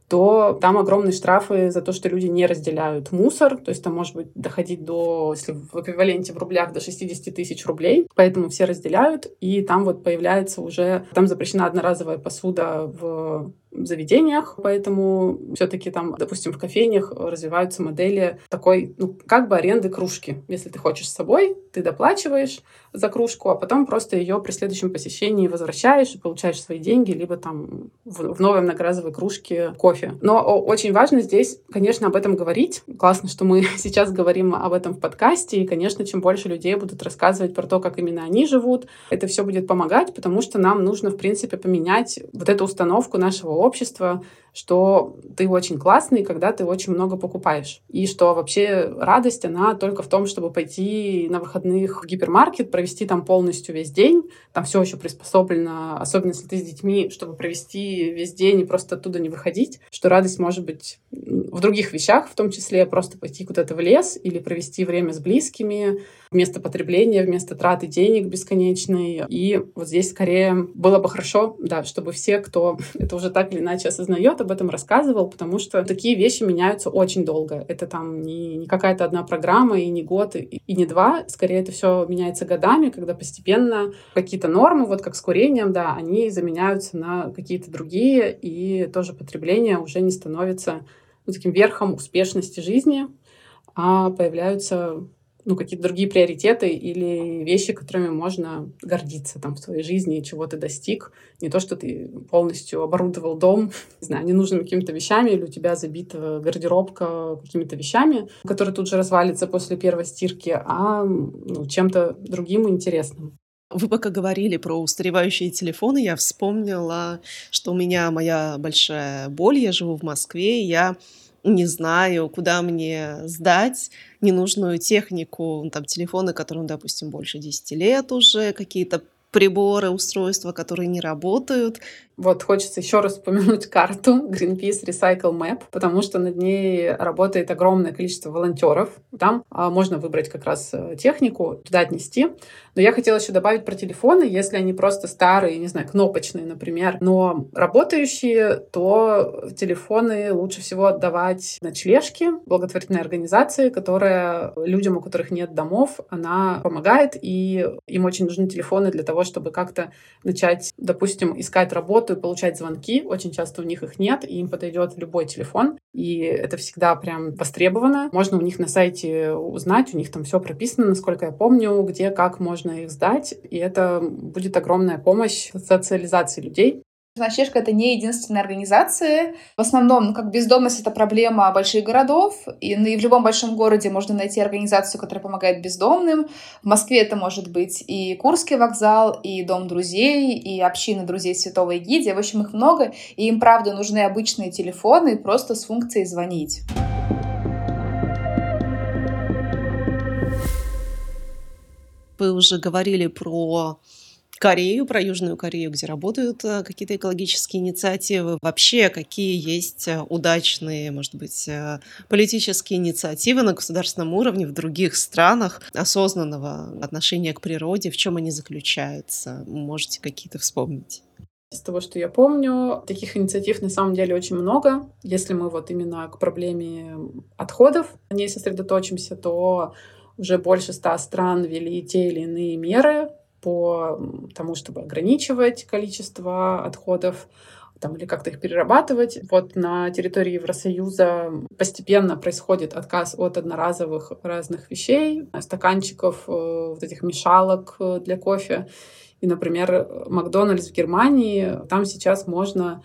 то там огромные штрафы за то, что люди не разделяют мусор. То есть там может быть доходить до, если в эквиваленте в рублях, до 60 тысяч рублей. Поэтому все разделяют. И там вот появляется уже, там запрещена одноразовая посуда в заведениях, поэтому все-таки там, допустим, в кофейнях развиваются модели такой, ну, как бы аренды кружки. Если ты хочешь с собой, ты доплачиваешь за кружку, а потом просто ее при следующем посещении возвращаешь и получаешь свои деньги, либо там в, в новой многоразовой кружке кофе. Но очень важно здесь, конечно, об этом говорить. Классно, что мы сейчас говорим об этом в подкасте, и, конечно, чем больше людей будут рассказывать про то, как именно они живут, это все будет помогать, потому что нам нужно, в принципе, поменять вот эту установку нашего общества, что ты очень классный, когда ты очень много покупаешь. И что вообще радость, она только в том, чтобы пойти на выходных в гипермаркет, провести там полностью весь день. Там все еще приспособлено, особенно если ты с детьми, чтобы провести весь день и просто оттуда не выходить. Что радость может быть в других вещах, в том числе просто пойти куда-то в лес или провести время с близкими, вместо потребления, вместо траты денег бесконечной. И вот здесь скорее было бы хорошо, да, чтобы все, кто это уже так или иначе осознает, об этом рассказывал, потому что такие вещи меняются очень долго. Это там не, не какая-то одна программа и не год, и, и не два. Скорее, это все меняется годами, когда постепенно какие-то нормы, вот как с курением, да, они заменяются на какие-то другие, и тоже потребление уже не становится ну, таким верхом успешности жизни, а появляются ну, какие-то другие приоритеты или вещи, которыми можно гордиться там в твоей жизни, чего ты достиг. Не то, что ты полностью оборудовал дом, не знаю, ненужными какими-то вещами, или у тебя забита гардеробка какими-то вещами, которые тут же развалится после первой стирки, а ну, чем-то другим интересным. Вы пока говорили про устаревающие телефоны, я вспомнила, что у меня моя большая боль, я живу в Москве, я не знаю, куда мне сдать ненужную технику, там, телефоны, которым, допустим, больше 10 лет уже, какие-то приборы, устройства, которые не работают. Вот хочется еще раз упомянуть карту Greenpeace Recycle Map, потому что над ней работает огромное количество волонтеров. Там а, можно выбрать как раз э, технику, туда отнести. Но я хотела еще добавить про телефоны, если они просто старые, не знаю, кнопочные, например, но работающие, то телефоны лучше всего отдавать на ночлежки, благотворительной организации, которая людям, у которых нет домов, она помогает, и им очень нужны телефоны для того, чтобы как-то начать, допустим, искать работу и получать звонки. Очень часто у них их нет, и им подойдет любой телефон. И это всегда прям востребовано. Можно у них на сайте узнать, у них там все прописано, насколько я помню, где, как можно их сдать. И это будет огромная помощь в социализации людей. Ночлежка — это не единственная организация. В основном, ну, как бездомность — это проблема больших городов, и, ну, и в любом большом городе можно найти организацию, которая помогает бездомным. В Москве это может быть и Курский вокзал, и Дом друзей, и община друзей Святого Егидия. В общем, их много, и им, правда, нужны обычные телефоны просто с функцией звонить. Вы уже говорили про Корею, про Южную Корею, где работают э, какие-то экологические инициативы. Вообще, какие есть э, удачные, может быть, э, политические инициативы на государственном уровне в других странах осознанного отношения к природе, в чем они заключаются? Можете какие-то вспомнить? Из того, что я помню, таких инициатив на самом деле очень много. Если мы вот именно к проблеме отходов ней сосредоточимся, то уже больше ста стран ввели те или иные меры по тому, чтобы ограничивать количество отходов там, или как-то их перерабатывать. Вот на территории Евросоюза постепенно происходит отказ от одноразовых разных вещей, стаканчиков, э, вот этих мешалок э, для кофе. И, например, Макдональдс в Германии, там сейчас можно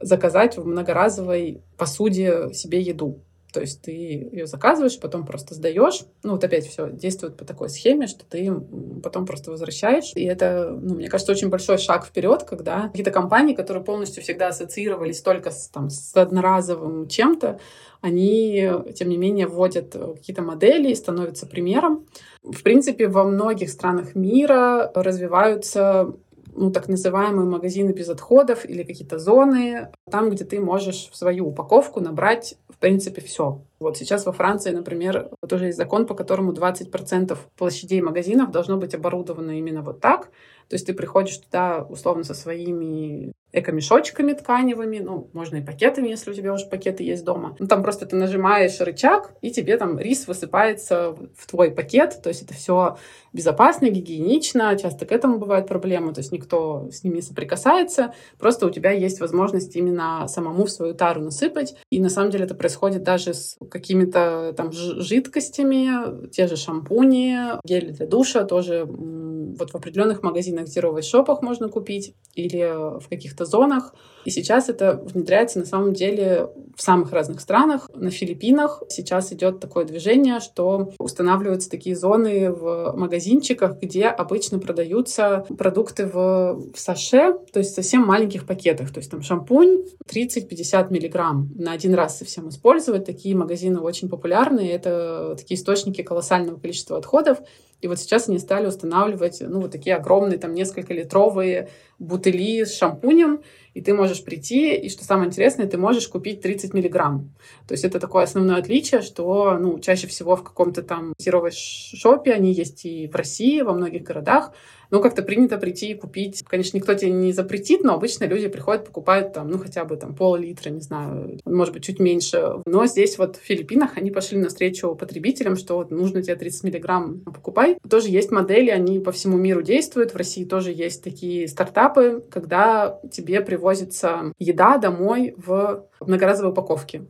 заказать в многоразовой посуде себе еду. То есть ты ее заказываешь, потом просто сдаешь. Ну, вот опять все действует по такой схеме, что ты потом просто возвращаешь. И это, ну, мне кажется, очень большой шаг вперед, когда какие-то компании, которые полностью всегда ассоциировались только с, там, с одноразовым чем-то, они, тем не менее, вводят какие-то модели и становятся примером. В принципе, во многих странах мира развиваются ну, так называемые магазины без отходов или какие-то зоны, там, где ты можешь в свою упаковку набрать, в принципе, все. Вот сейчас во Франции, например, тоже есть закон, по которому 20% площадей магазинов должно быть оборудовано именно вот так. То есть ты приходишь туда условно со своими эко-мешочками тканевыми, ну, можно и пакетами, если у тебя уже пакеты есть дома. Ну, там просто ты нажимаешь рычаг, и тебе там рис высыпается в твой пакет, то есть это все безопасно, гигиенично, часто к этому бывают проблемы, то есть никто с ними не соприкасается, просто у тебя есть возможность именно самому в свою тару насыпать, и на самом деле это происходит даже с какими-то там жидкостями, те же шампуни, гели для душа тоже вот в определенных магазинах, зеровых шопах можно купить или в каких-то зонах. И сейчас это внедряется на самом деле в самых разных странах. На Филиппинах сейчас идет такое движение, что устанавливаются такие зоны в магазинчиках, где обычно продаются продукты в, в саше, то есть совсем маленьких пакетах. То есть там шампунь 30-50 миллиграмм на один раз совсем использовать. Такие магазины очень популярны. Это такие источники колоссального количества отходов. И вот сейчас они стали устанавливать, ну, вот такие огромные, там, несколько литровые бутыли с шампунем, и ты можешь прийти, и что самое интересное, ты можешь купить 30 миллиграмм. То есть это такое основное отличие, что, ну, чаще всего в каком-то там сировой шопе, они есть и в России, во многих городах, ну, как-то принято прийти и купить. Конечно, никто тебе не запретит, но обычно люди приходят, покупают там, ну, хотя бы там пол-литра, не знаю, может быть, чуть меньше. Но здесь вот в Филиппинах они пошли навстречу потребителям, что вот нужно тебе 30 миллиграмм, покупай. Тоже есть модели, они по всему миру действуют. В России тоже есть такие стартапы, когда тебе привозится еда домой в многоразовой упаковке.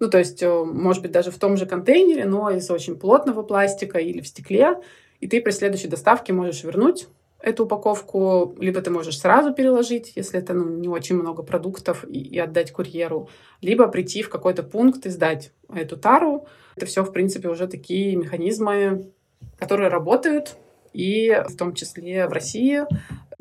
Ну, то есть, э, может быть, даже в том же контейнере, но из очень плотного пластика или в стекле и ты при следующей доставке можешь вернуть эту упаковку, либо ты можешь сразу переложить, если это ну, не очень много продуктов, и, и отдать курьеру, либо прийти в какой-то пункт и сдать эту тару. Это все, в принципе, уже такие механизмы, которые работают, и в том числе в России.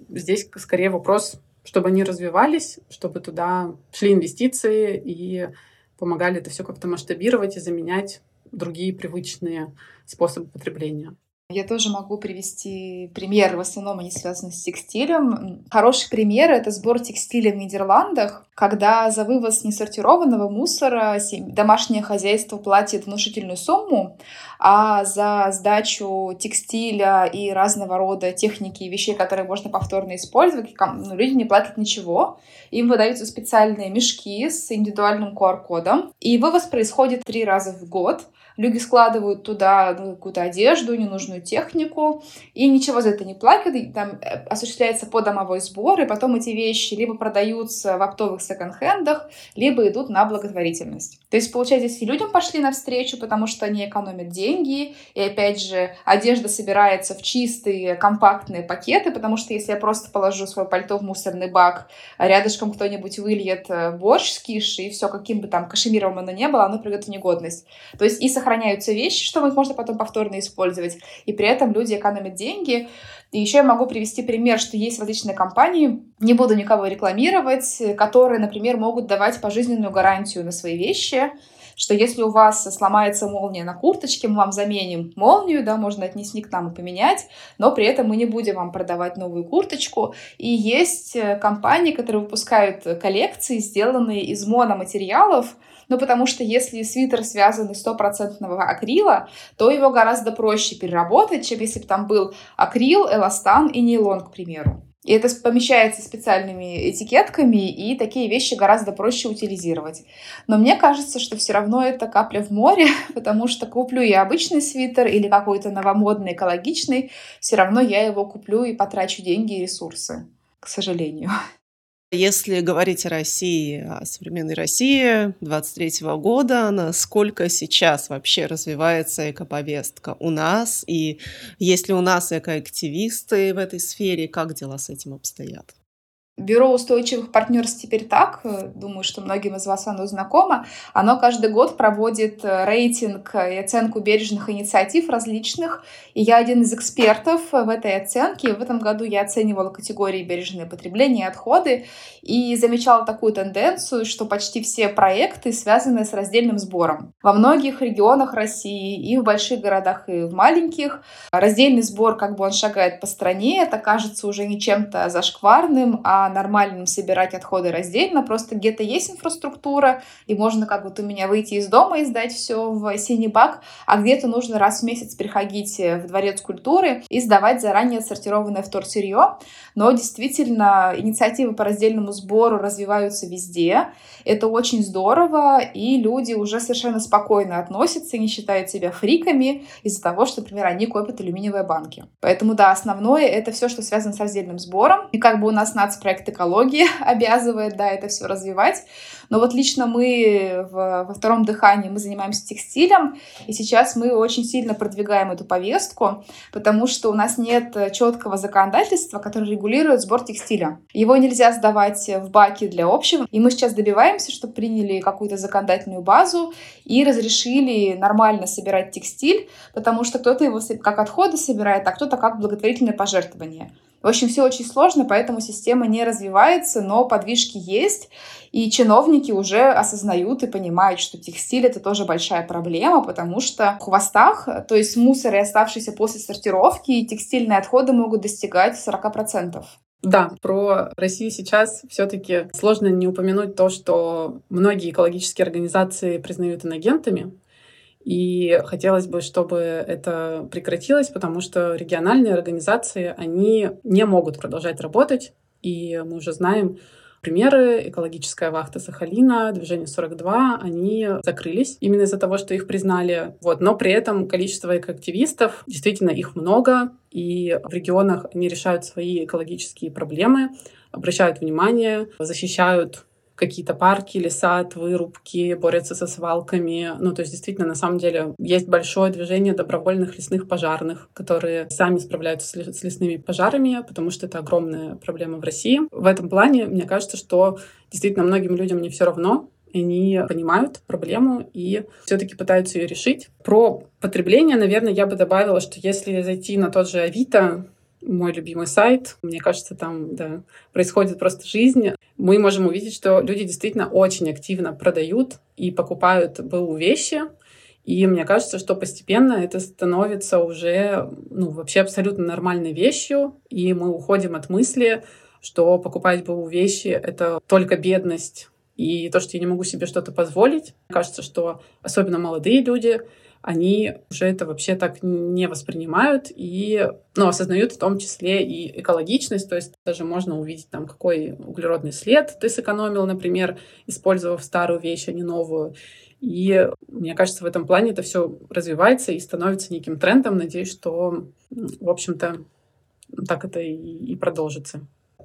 Здесь скорее вопрос, чтобы они развивались, чтобы туда шли инвестиции и помогали это все как-то масштабировать и заменять другие привычные способы потребления. Я тоже могу привести пример, в основном они связаны с текстилем. Хороший пример — это сбор текстиля в Нидерландах, когда за вывоз несортированного мусора домашнее хозяйство платит внушительную сумму, а за сдачу текстиля и разного рода техники и вещей, которые можно повторно использовать, ну, люди не платят ничего. Им выдаются специальные мешки с индивидуальным QR-кодом, и вывоз происходит три раза в год — Люди складывают туда ну, какую-то одежду, ненужную технику, и ничего за это не платят. Там э, осуществляется подомовой сбор, и потом эти вещи либо продаются в оптовых секонд-хендах, либо идут на благотворительность. То есть, получается, если людям пошли навстречу, потому что они экономят деньги, и опять же, одежда собирается в чистые, компактные пакеты, потому что если я просто положу свое пальто в мусорный бак, а рядышком кто-нибудь выльет э, борщ с киши, и все, каким бы там кашемировым оно не было, оно придет в негодность. То есть и сохраняются вещи, что их можно потом повторно использовать, и при этом люди экономят деньги. И еще я могу привести пример, что есть различные компании, не буду никого рекламировать, которые, например, могут давать пожизненную гарантию на свои вещи, что если у вас сломается молния на курточке, мы вам заменим молнию, да, можно отнести к нам и поменять, но при этом мы не будем вам продавать новую курточку. И есть э, компании, которые выпускают коллекции, сделанные из мономатериалов, ну, потому что если свитер связан из стопроцентного акрила, то его гораздо проще переработать, чем если бы там был акрил, эластан и нейлон, к примеру. И это помещается специальными этикетками, и такие вещи гораздо проще утилизировать. Но мне кажется, что все равно это капля в море, потому что куплю я обычный свитер или какой-то новомодный, экологичный, все равно я его куплю и потрачу деньги и ресурсы, к сожалению. Если говорить о России, о современной России 23 года, насколько сейчас вообще развивается экоповестка у нас, и есть ли у нас экоактивисты в этой сфере, как дела с этим обстоят? Бюро устойчивых партнерств теперь так, э, думаю, что многим из вас оно знакомо, оно каждый год проводит э, рейтинг и оценку бережных инициатив различных, и я один из экспертов в этой оценке. В этом году я оценивала категории бережное потребление и отходы, и замечала такую тенденцию, что почти все проекты связаны с раздельным сбором. Во многих регионах России, и в больших городах, и в маленьких, раздельный сбор, как бы он шагает по стране, это кажется уже не чем-то зашкварным, а нормальным собирать отходы раздельно, просто где-то есть инфраструктура, и можно как вот у меня выйти из дома и сдать все в синий бак, а где-то нужно раз в месяц приходить в дворец культуры и сдавать заранее отсортированное вторсырье. Но действительно, инициативы по раздельному сбору развиваются везде. Это очень здорово, и люди уже совершенно спокойно относятся и не считают себя фриками из-за того, что, например, они копят алюминиевые банки. Поэтому, да, основное — это все, что связано с раздельным сбором. И как бы у нас нацпроект проект экологии обязывает, да, это все развивать. Но вот лично мы в, во втором дыхании мы занимаемся текстилем, и сейчас мы очень сильно продвигаем эту повестку, потому что у нас нет четкого законодательства, которое регулирует сбор текстиля. Его нельзя сдавать в баки для общего, и мы сейчас добиваемся, чтобы приняли какую-то законодательную базу и разрешили нормально собирать текстиль, потому что кто-то его как отходы собирает, а кто-то как благотворительное пожертвование. В общем, все очень сложно, поэтому система не развивается, но подвижки есть, и чиновники уже осознают и понимают, что текстиль — это тоже большая проблема, потому что в хвостах, то есть мусор и оставшиеся после сортировки, текстильные отходы могут достигать 40%. Да, про Россию сейчас все-таки сложно не упомянуть то, что многие экологические организации признают инагентами. И хотелось бы, чтобы это прекратилось, потому что региональные организации, они не могут продолжать работать. И мы уже знаем примеры. Экологическая вахта Сахалина, движение 42, они закрылись именно из-за того, что их признали. Вот. Но при этом количество экоактивистов, действительно их много, и в регионах они решают свои экологические проблемы, обращают внимание, защищают какие-то парки, леса, вырубки, борются со свалками. Ну, то есть, действительно, на самом деле, есть большое движение добровольных лесных пожарных, которые сами справляются с лесными пожарами, потому что это огромная проблема в России. В этом плане, мне кажется, что действительно многим людям не все равно, они понимают проблему и все-таки пытаются ее решить. Про потребление, наверное, я бы добавила, что если зайти на тот же Авито, мой любимый сайт. Мне кажется, там да, происходит просто жизнь. Мы можем увидеть, что люди действительно очень активно продают и покупают БУ вещи. И мне кажется, что постепенно это становится уже ну, вообще абсолютно нормальной вещью. И мы уходим от мысли, что покупать БУ вещи — это только бедность и то, что я не могу себе что-то позволить. Мне кажется, что особенно молодые люди они уже это вообще так не воспринимают и ну, осознают в том числе и экологичность, то есть даже можно увидеть там, какой углеродный след ты сэкономил, например, использовав старую вещь, а не новую. И мне кажется, в этом плане это все развивается и становится неким трендом. Надеюсь, что, в общем-то, так это и, и продолжится.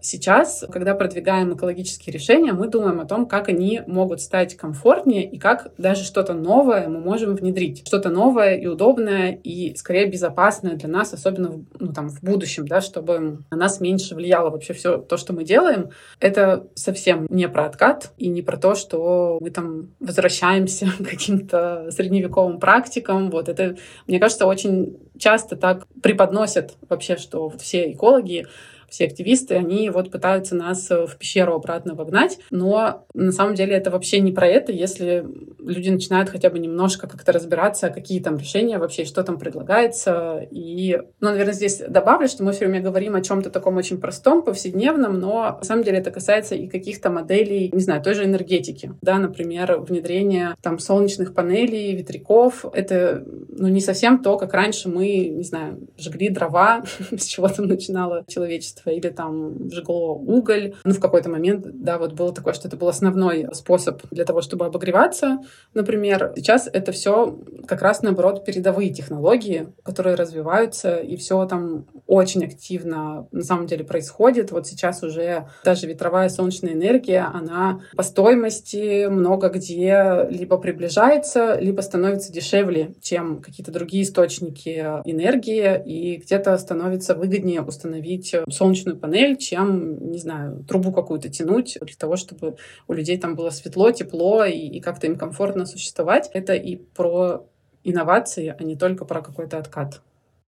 Сейчас, когда продвигаем экологические решения, мы думаем о том, как они могут стать комфортнее и как даже что-то новое мы можем внедрить. Что-то новое и удобное, и скорее безопасное для нас, особенно в, ну, там, в будущем, да, чтобы на нас меньше влияло вообще все то, что мы делаем. Это совсем не про откат и не про то, что мы там возвращаемся к каким-то средневековым практикам. Вот это, мне кажется, очень часто так преподносят вообще, что все экологи все активисты, они вот пытаются нас э, в пещеру обратно вогнать, но на самом деле это вообще не про это, если люди начинают хотя бы немножко как-то разбираться, какие там решения вообще, что там предлагается. И, ну, наверное, здесь добавлю, что мы все время говорим о чем-то таком очень простом, повседневном, но на самом деле это касается и каких-то моделей, не знаю, той же энергетики, да, например, внедрение там солнечных панелей, ветряков. Это, ну, не совсем то, как раньше мы, не знаю, жгли дрова, с чего там начинало человечество электричество или там жгло уголь. Ну, в какой-то момент, да, вот было такое, что это был основной способ для того, чтобы обогреваться, например. Сейчас это все как раз, наоборот, передовые технологии, которые развиваются, и все там очень активно на самом деле происходит. Вот сейчас уже даже ветровая солнечная энергия, она по стоимости много где либо приближается, либо становится дешевле, чем какие-то другие источники энергии, и где-то становится выгоднее установить солнечную солнечную панель, чем, не знаю, трубу какую-то тянуть для того, чтобы у людей там было светло, тепло и, и как-то им комфортно существовать. Это и про инновации, а не только про какой-то откат.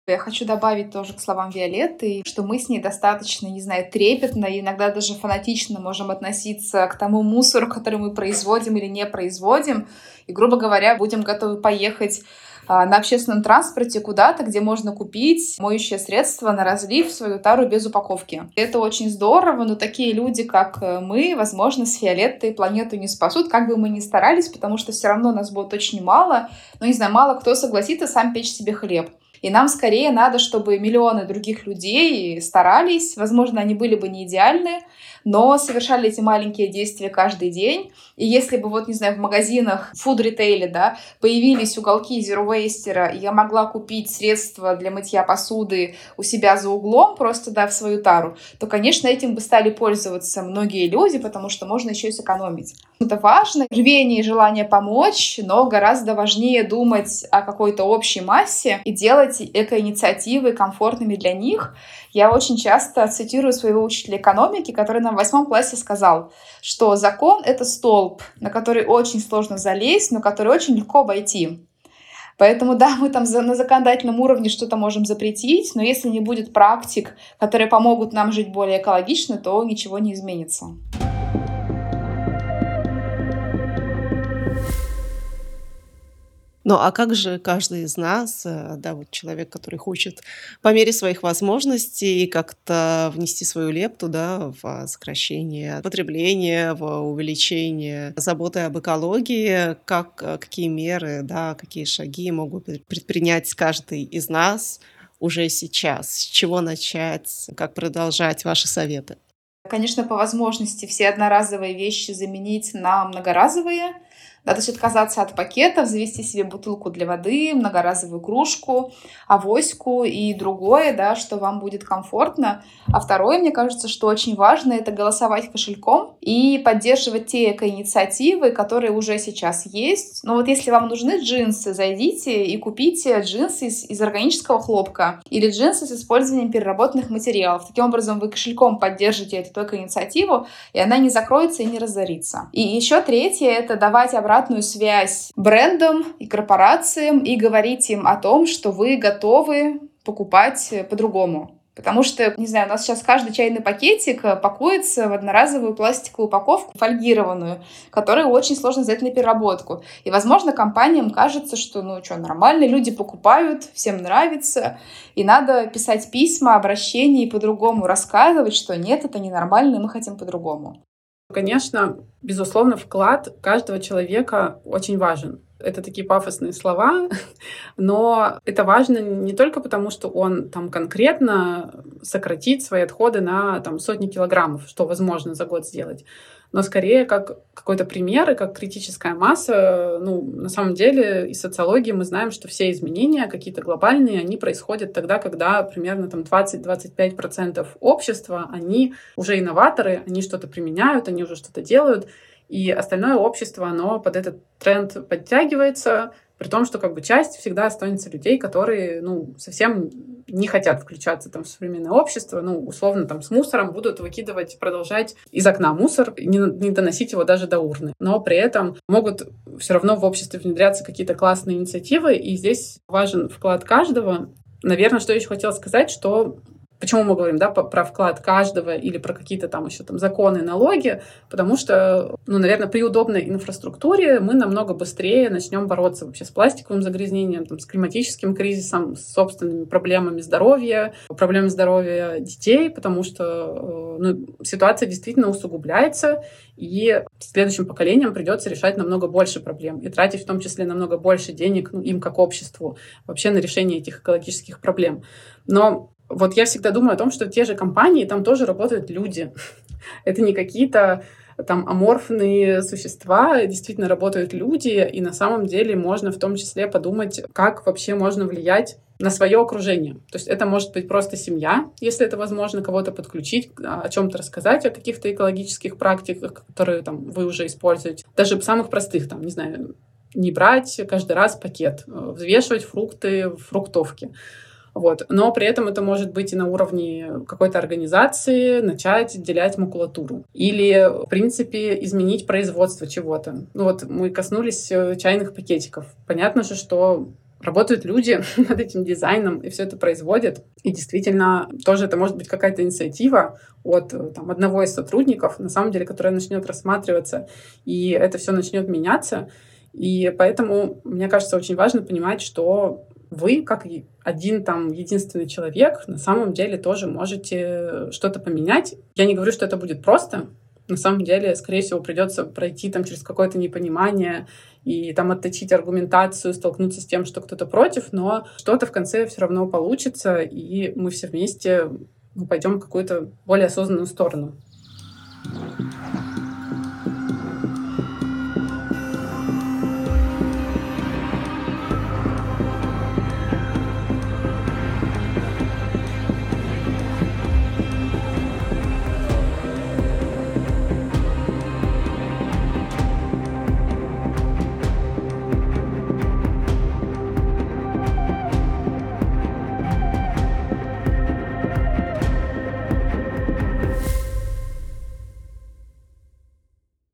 Я хочу добавить тоже к словам Виолетты, что мы с ней достаточно, не знаю, трепетно, иногда даже фанатично можем относиться к тому мусору, который мы производим или не производим. И, грубо говоря, будем готовы поехать на общественном транспорте куда-то, где можно купить моющее средство на разлив в свою тару без упаковки. Это очень здорово, но такие люди, как э, мы, возможно, с Фиолеттой планету не спасут, как бы мы ни старались, потому что все равно нас будет очень мало. Ну, не знаю, мало кто согласится сам печь себе хлеб. И нам скорее надо, чтобы миллионы других людей старались. Возможно, они были бы не идеальны, но совершали эти маленькие действия каждый день. И если бы, вот, не знаю, в магазинах, фуд-ритейле, да, появились уголки Zero Waste, я могла купить средства для мытья посуды у себя за углом, просто, да, в свою тару, то, конечно, этим бы стали пользоваться многие люди, потому что можно еще и сэкономить. Это важно, рвение и желание помочь, но гораздо важнее думать о какой-то общей массе и делать эко-инициативы комфортными для них. Я очень часто цитирую своего учителя экономики, который нам в восьмом классе сказал, что закон — это столб, на который очень сложно залезть, но который очень легко обойти. Поэтому да, мы там на законодательном уровне что-то можем запретить, но если не будет практик, которые помогут нам жить более экологично, то ничего не изменится. Ну а как же каждый из нас, э, да, вот человек, который хочет по мере своих возможностей как-то внести свою лепту, да, в сокращение потребления, в увеличение заботы об экологии, как, э, какие меры, да, какие шаги могут предпринять каждый из нас уже сейчас? С чего начать? Как продолжать ваши советы? Конечно, по возможности все одноразовые вещи заменить на многоразовые – то есть отказаться от пакетов, завести себе бутылку для воды, многоразовую кружку, авоську и другое, да, что вам будет комфортно. А второе, мне кажется, что очень важно, это голосовать кошельком и поддерживать те эко-инициативы, которые уже сейчас есть. Но вот если вам нужны джинсы, зайдите и купите джинсы из, из органического хлопка или джинсы с использованием переработанных материалов. Таким образом, вы кошельком поддержите эту эко-инициативу, и она не закроется и не разорится. И еще третье — это давать обратно обратную связь брендам и корпорациям и говорить им о том, что вы готовы покупать по-другому. Потому что, не знаю, у нас сейчас каждый чайный пакетик пакуется в одноразовую пластиковую упаковку, фольгированную, которую очень сложно взять на переработку. И, возможно, компаниям кажется, что, ну что, нормально, люди покупают, всем нравится, и надо писать письма, обращения и по-другому рассказывать, что нет, это ненормально, мы хотим по-другому. Конечно, безусловно, вклад каждого человека очень важен. Это такие пафосные слова, но это важно не только потому, что он там конкретно сократит свои отходы на там, сотни килограммов, что возможно за год сделать, но скорее как какой-то пример и как критическая масса. Ну, на самом деле, из социологии мы знаем, что все изменения какие-то глобальные, они происходят тогда, когда примерно там 20-25% общества, они уже инноваторы, они что-то применяют, они уже что-то делают, и остальное общество, оно под этот тренд подтягивается, при том, что как бы часть всегда останется людей, которые, ну, совсем не хотят включаться там в современное общество, ну, условно там с мусором будут выкидывать, продолжать из окна мусор, не, не доносить его даже до урны. Но при этом могут все равно в обществе внедряться какие-то классные инициативы, и здесь важен вклад каждого. Наверное, что еще хотела сказать, что Почему мы говорим да, про вклад каждого или про какие-то там еще там законы, налоги? Потому что, ну, наверное, при удобной инфраструктуре мы намного быстрее начнем бороться вообще с пластиковым загрязнением, там, с климатическим кризисом, с собственными проблемами здоровья, проблемами здоровья детей, потому что э, ну, ситуация действительно усугубляется, и следующим поколениям придется решать намного больше проблем и тратить в том числе намного больше денег ну, им как обществу вообще на решение этих экологических проблем. Но вот я всегда думаю о том, что те же компании, там тоже работают люди. Это не какие-то там аморфные существа, действительно работают люди, и на самом деле можно в том числе подумать, как вообще можно влиять на свое окружение. То есть это может быть просто семья, если это возможно, кого-то подключить, о чем-то рассказать, о каких-то экологических практиках, которые там вы уже используете. Даже самых простых, там, не знаю, не брать каждый раз пакет, э, взвешивать фрукты в фруктовке вот. Но при этом это может быть и на уровне какой-то организации начать отделять макулатуру. Или, в принципе, изменить производство чего-то. Ну вот мы коснулись э, чайных пакетиков. Понятно же, что работают люди над этим дизайном и все это производят. И действительно, тоже это может быть какая-то инициатива от э, там, одного из сотрудников, на самом деле, которая начнет рассматриваться, и это все начнет меняться. И поэтому, мне кажется, очень важно понимать, что вы, как один там единственный человек, на самом деле тоже можете что-то поменять. Я не говорю, что это будет просто, На самом деле, скорее всего, придется пройти там через какое-то непонимание и там отточить аргументацию, столкнуться с тем, что кто-то против, но что-то в конце все равно получится, и мы все вместе ну, пойдем в какую-то более осознанную сторону.